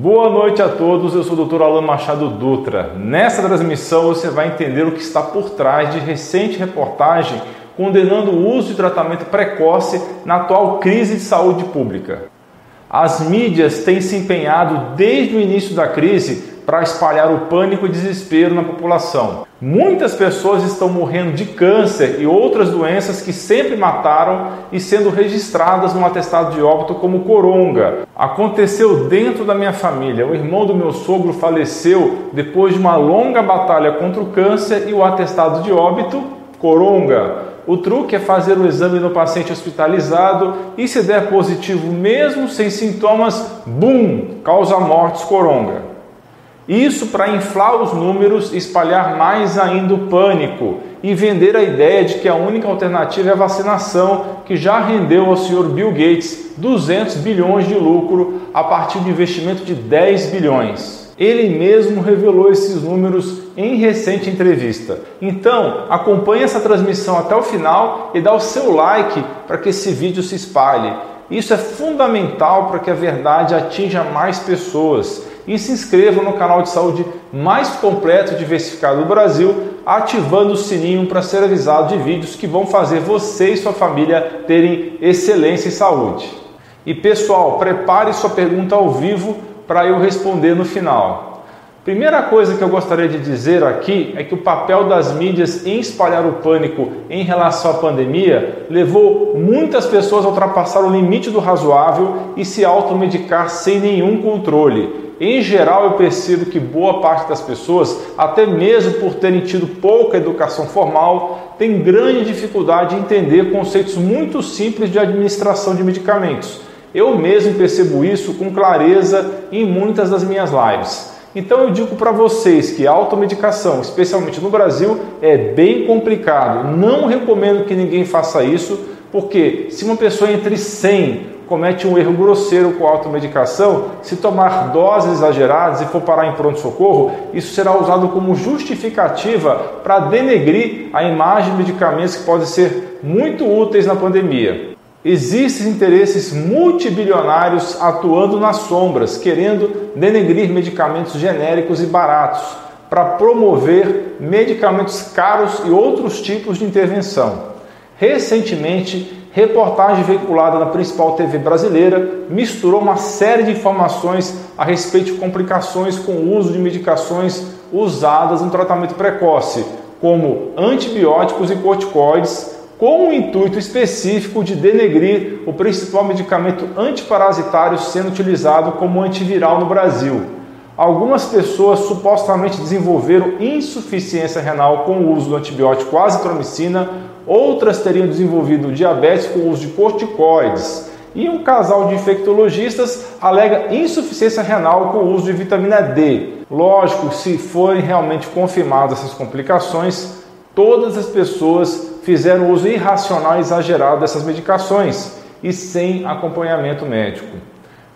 Boa noite a todos, eu sou o Dr. Alan Machado Dutra. Nessa transmissão você vai entender o que está por trás de recente reportagem condenando o uso de tratamento precoce na atual crise de saúde pública. As mídias têm se empenhado desde o início da crise para espalhar o pânico e desespero na população. Muitas pessoas estão morrendo de câncer e outras doenças que sempre mataram e sendo registradas no atestado de óbito como coronga. Aconteceu dentro da minha família. O irmão do meu sogro faleceu depois de uma longa batalha contra o câncer e o atestado de óbito coronga. O truque é fazer o exame no paciente hospitalizado e se der positivo mesmo sem sintomas, bum, causa mortes coronga. Isso para inflar os números, espalhar mais ainda o pânico e vender a ideia de que a única alternativa é a vacinação, que já rendeu ao senhor Bill Gates 200 bilhões de lucro a partir de investimento de 10 bilhões. Ele mesmo revelou esses números em recente entrevista. Então, acompanhe essa transmissão até o final e dá o seu like para que esse vídeo se espalhe. Isso é fundamental para que a verdade atinja mais pessoas e se inscreva no canal de saúde mais completo e diversificado do Brasil, ativando o sininho para ser avisado de vídeos que vão fazer você e sua família terem excelência em saúde. E pessoal, prepare sua pergunta ao vivo para eu responder no final. Primeira coisa que eu gostaria de dizer aqui é que o papel das mídias em espalhar o pânico em relação à pandemia levou muitas pessoas a ultrapassar o limite do razoável e se automedicar sem nenhum controle. Em geral, eu percebo que boa parte das pessoas, até mesmo por terem tido pouca educação formal, tem grande dificuldade em entender conceitos muito simples de administração de medicamentos. Eu mesmo percebo isso com clareza em muitas das minhas lives. Então eu digo para vocês que automedicação, especialmente no Brasil, é bem complicado. Não recomendo que ninguém faça isso, porque se uma pessoa entre 100 comete um erro grosseiro com a automedicação, se tomar doses exageradas e for parar em pronto-socorro, isso será usado como justificativa para denegrir a imagem de medicamentos que podem ser muito úteis na pandemia. Existem interesses multibilionários atuando nas sombras, querendo denegrir medicamentos genéricos e baratos para promover medicamentos caros e outros tipos de intervenção. Recentemente, reportagem veiculada na principal TV brasileira misturou uma série de informações a respeito de complicações com o uso de medicações usadas no tratamento precoce, como antibióticos e corticoides, com o intuito específico de denegrir o principal medicamento antiparasitário sendo utilizado como antiviral no Brasil. Algumas pessoas supostamente desenvolveram insuficiência renal com o uso do antibiótico azitromicina outras teriam desenvolvido diabetes com o uso de corticoides. E um casal de infectologistas alega insuficiência renal com o uso de vitamina D. Lógico, se forem realmente confirmadas essas complicações, todas as pessoas fizeram uso irracional e exagerado dessas medicações e sem acompanhamento médico.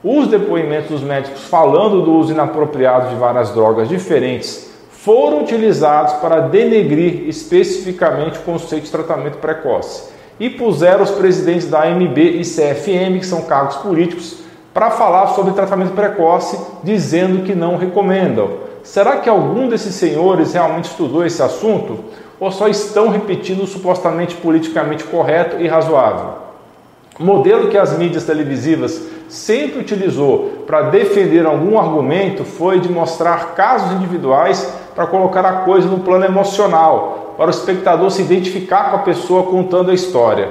Os depoimentos dos médicos falando do uso inapropriado de várias drogas diferentes foram utilizados para denegrir especificamente o conceito de tratamento precoce e puseram os presidentes da AMB e CFM, que são cargos políticos, para falar sobre tratamento precoce, dizendo que não recomendam. Será que algum desses senhores realmente estudou esse assunto ou só estão repetindo o supostamente politicamente correto e razoável? Modelo que as mídias televisivas sempre utilizou para defender algum argumento foi de mostrar casos individuais para colocar a coisa no plano emocional, para o espectador se identificar com a pessoa contando a história.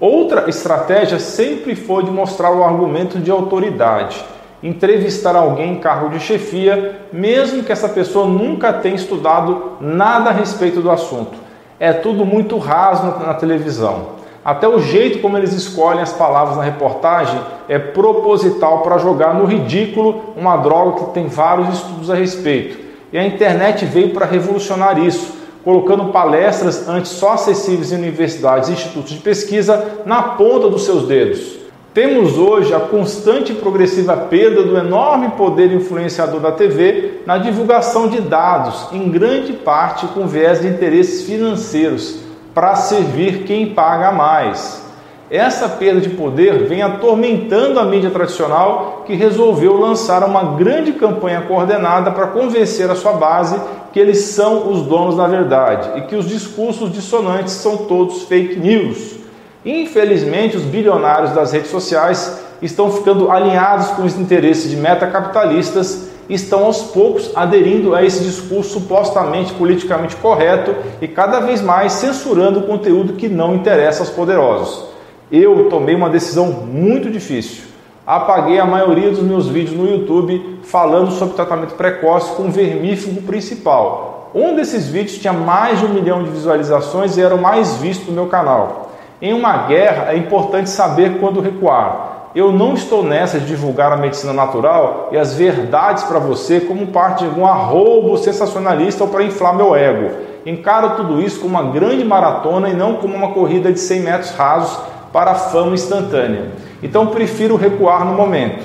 Outra estratégia sempre foi de mostrar o argumento de autoridade, entrevistar alguém em cargo de chefia, mesmo que essa pessoa nunca tenha estudado nada a respeito do assunto. É tudo muito raso na televisão. Até o jeito como eles escolhem as palavras na reportagem é proposital para jogar no ridículo uma droga que tem vários estudos a respeito. E a internet veio para revolucionar isso, colocando palestras antes só acessíveis em universidades e institutos de pesquisa na ponta dos seus dedos. Temos hoje a constante e progressiva perda do enorme poder influenciador da TV na divulgação de dados, em grande parte com viés de interesses financeiros, para servir quem paga mais. Essa perda de poder vem atormentando a mídia tradicional, que resolveu lançar uma grande campanha coordenada para convencer a sua base que eles são os donos da verdade e que os discursos dissonantes são todos fake news. Infelizmente, os bilionários das redes sociais estão ficando alinhados com os interesses de metacapitalistas e estão aos poucos aderindo a esse discurso supostamente politicamente correto e cada vez mais censurando o conteúdo que não interessa aos poderosos eu tomei uma decisão muito difícil. Apaguei a maioria dos meus vídeos no YouTube falando sobre tratamento precoce com vermífugo principal. Um desses vídeos tinha mais de um milhão de visualizações e era o mais visto do meu canal. Em uma guerra é importante saber quando recuar. Eu não estou nessa de divulgar a medicina natural e as verdades para você como parte de algum arrobo sensacionalista ou para inflar meu ego. Encaro tudo isso como uma grande maratona e não como uma corrida de 100 metros rasos para a fama instantânea. Então prefiro recuar no momento.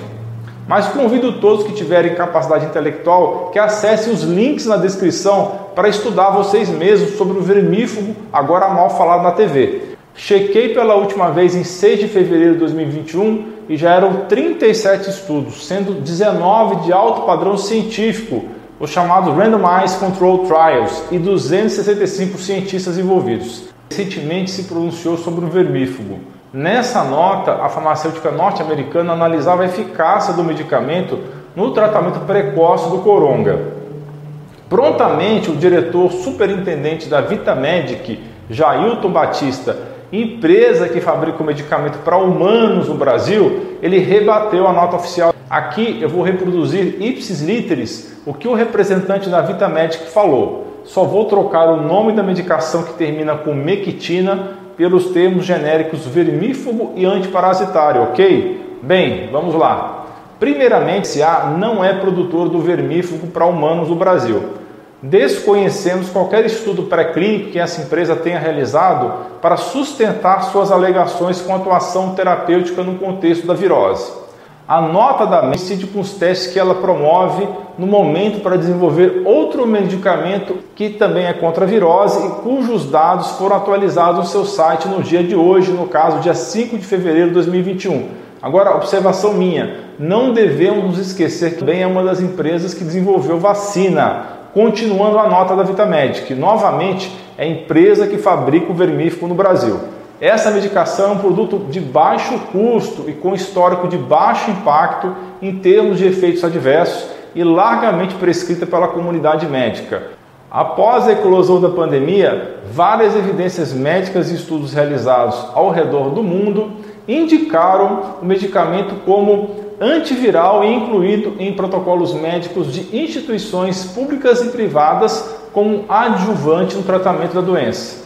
Mas convido todos que tiverem capacidade intelectual que acessem os links na descrição para estudar vocês mesmos sobre o vermífugo, agora mal falado na TV. Chequei pela última vez em 6 de fevereiro de 2021 e já eram 37 estudos, sendo 19 de alto padrão científico, os chamados Randomized Control Trials, e 265 cientistas envolvidos. Recentemente se pronunciou sobre o vermífugo. Nessa nota, a farmacêutica norte-americana analisava a eficácia do medicamento no tratamento precoce do coronga. Prontamente, o diretor superintendente da Vitamedic, Jailton Batista, empresa que fabrica o medicamento para humanos no Brasil, ele rebateu a nota oficial. Aqui eu vou reproduzir ipsis literis o que o representante da Vitamedic falou. Só vou trocar o nome da medicação que termina com mequitina pelos termos genéricos vermífugo e antiparasitário, ok? Bem, vamos lá. Primeiramente, a não é produtor do vermífugo para humanos no Brasil. Desconhecemos qualquer estudo pré-clínico que essa empresa tenha realizado para sustentar suas alegações quanto à ação terapêutica no contexto da virose. A nota da coincide com os testes que ela promove no momento para desenvolver outro medicamento que também é contra a virose e cujos dados foram atualizados no seu site no dia de hoje, no caso, dia 5 de fevereiro de 2021. Agora, observação minha, não devemos nos esquecer que bem é uma das empresas que desenvolveu vacina. Continuando a nota da Vitamedic, novamente é a empresa que fabrica o vermífugo no Brasil. Essa medicação é um produto de baixo custo e com histórico de baixo impacto em termos de efeitos adversos e largamente prescrita pela comunidade médica. Após a eclosão da pandemia, várias evidências médicas e estudos realizados ao redor do mundo indicaram o medicamento como antiviral e incluído em protocolos médicos de instituições públicas e privadas como adjuvante no tratamento da doença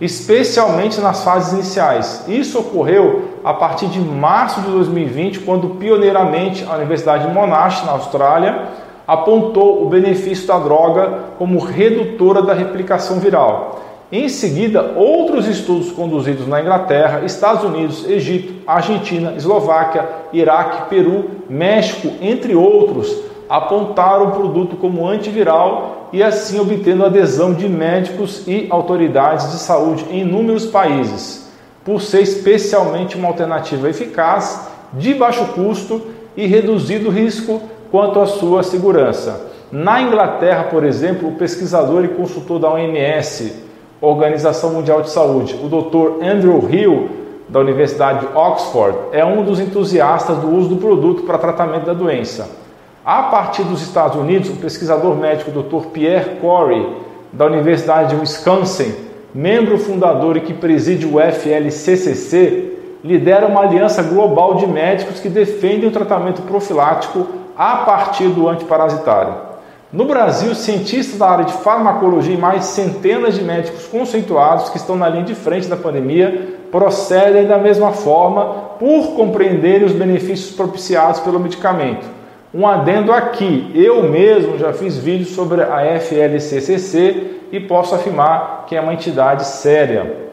especialmente nas fases iniciais. Isso ocorreu a partir de março de 2020, quando pioneiramente a Universidade de Monash, na Austrália, apontou o benefício da droga como redutora da replicação viral. Em seguida, outros estudos conduzidos na Inglaterra, Estados Unidos, Egito, Argentina, Eslováquia, Iraque, Peru, México, entre outros, apontaram o produto como antiviral e assim obtendo adesão de médicos e autoridades de saúde em inúmeros países, por ser especialmente uma alternativa eficaz, de baixo custo e reduzido risco quanto à sua segurança. Na Inglaterra, por exemplo, o pesquisador e consultor da OMS, Organização Mundial de Saúde, o Dr. Andrew Hill, da Universidade de Oxford, é um dos entusiastas do uso do produto para tratamento da doença. A partir dos Estados Unidos, o pesquisador médico Dr. Pierre Corey, da Universidade de Wisconsin, membro fundador e que preside o FLCCC, lidera uma aliança global de médicos que defendem o tratamento profilático a partir do antiparasitário. No Brasil, cientistas da área de farmacologia e mais centenas de médicos conceituados que estão na linha de frente da pandemia procedem da mesma forma por compreenderem os benefícios propiciados pelo medicamento um adendo aqui, eu mesmo já fiz vídeos sobre a FLCCC e posso afirmar que é uma entidade séria.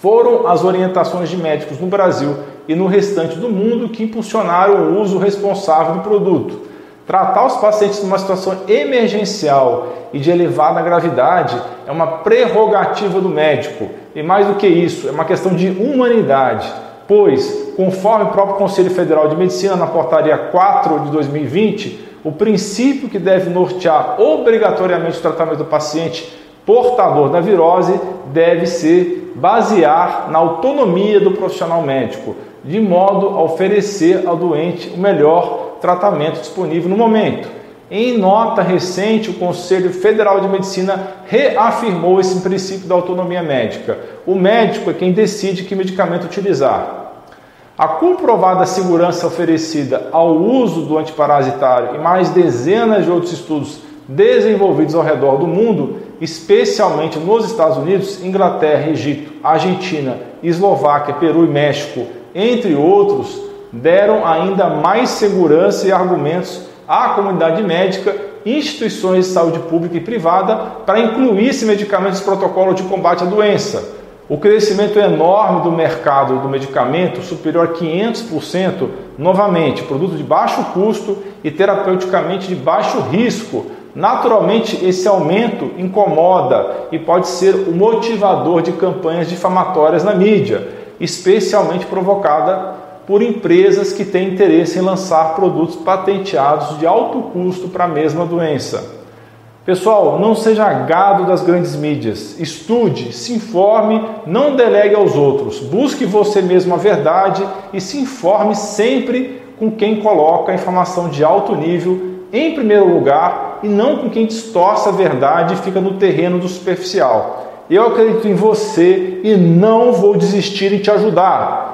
Foram as orientações de médicos no Brasil e no restante do mundo que impulsionaram o uso responsável do produto. Tratar os pacientes numa situação emergencial e de elevada gravidade é uma prerrogativa do médico. E mais do que isso, é uma questão de humanidade, pois, conforme o próprio Conselho Federal de Medicina, na portaria 4 de 2020, o princípio que deve nortear obrigatoriamente o tratamento do paciente portador da virose deve ser basear na autonomia do profissional médico, de modo a oferecer ao doente o melhor tratamento disponível no momento. Em nota recente, o Conselho Federal de Medicina reafirmou esse princípio da autonomia médica. O médico é quem decide que medicamento utilizar. A comprovada segurança oferecida ao uso do antiparasitário e mais dezenas de outros estudos desenvolvidos ao redor do mundo, especialmente nos Estados Unidos, Inglaterra, Egito, Argentina, Eslováquia, Peru e México, entre outros, deram ainda mais segurança e argumentos à comunidade médica, instituições de saúde pública e privada para incluir esse medicamento nesse protocolo de combate à doença. O crescimento enorme do mercado do medicamento, superior a 500%, novamente, produto de baixo custo e terapeuticamente de baixo risco. Naturalmente, esse aumento incomoda e pode ser o motivador de campanhas difamatórias na mídia, especialmente provocada por empresas que têm interesse em lançar produtos patenteados de alto custo para a mesma doença. Pessoal, não seja gado das grandes mídias. Estude, se informe, não delegue aos outros. Busque você mesmo a verdade e se informe sempre com quem coloca a informação de alto nível em primeiro lugar e não com quem distorce a verdade e fica no terreno do superficial. Eu acredito em você e não vou desistir em te ajudar.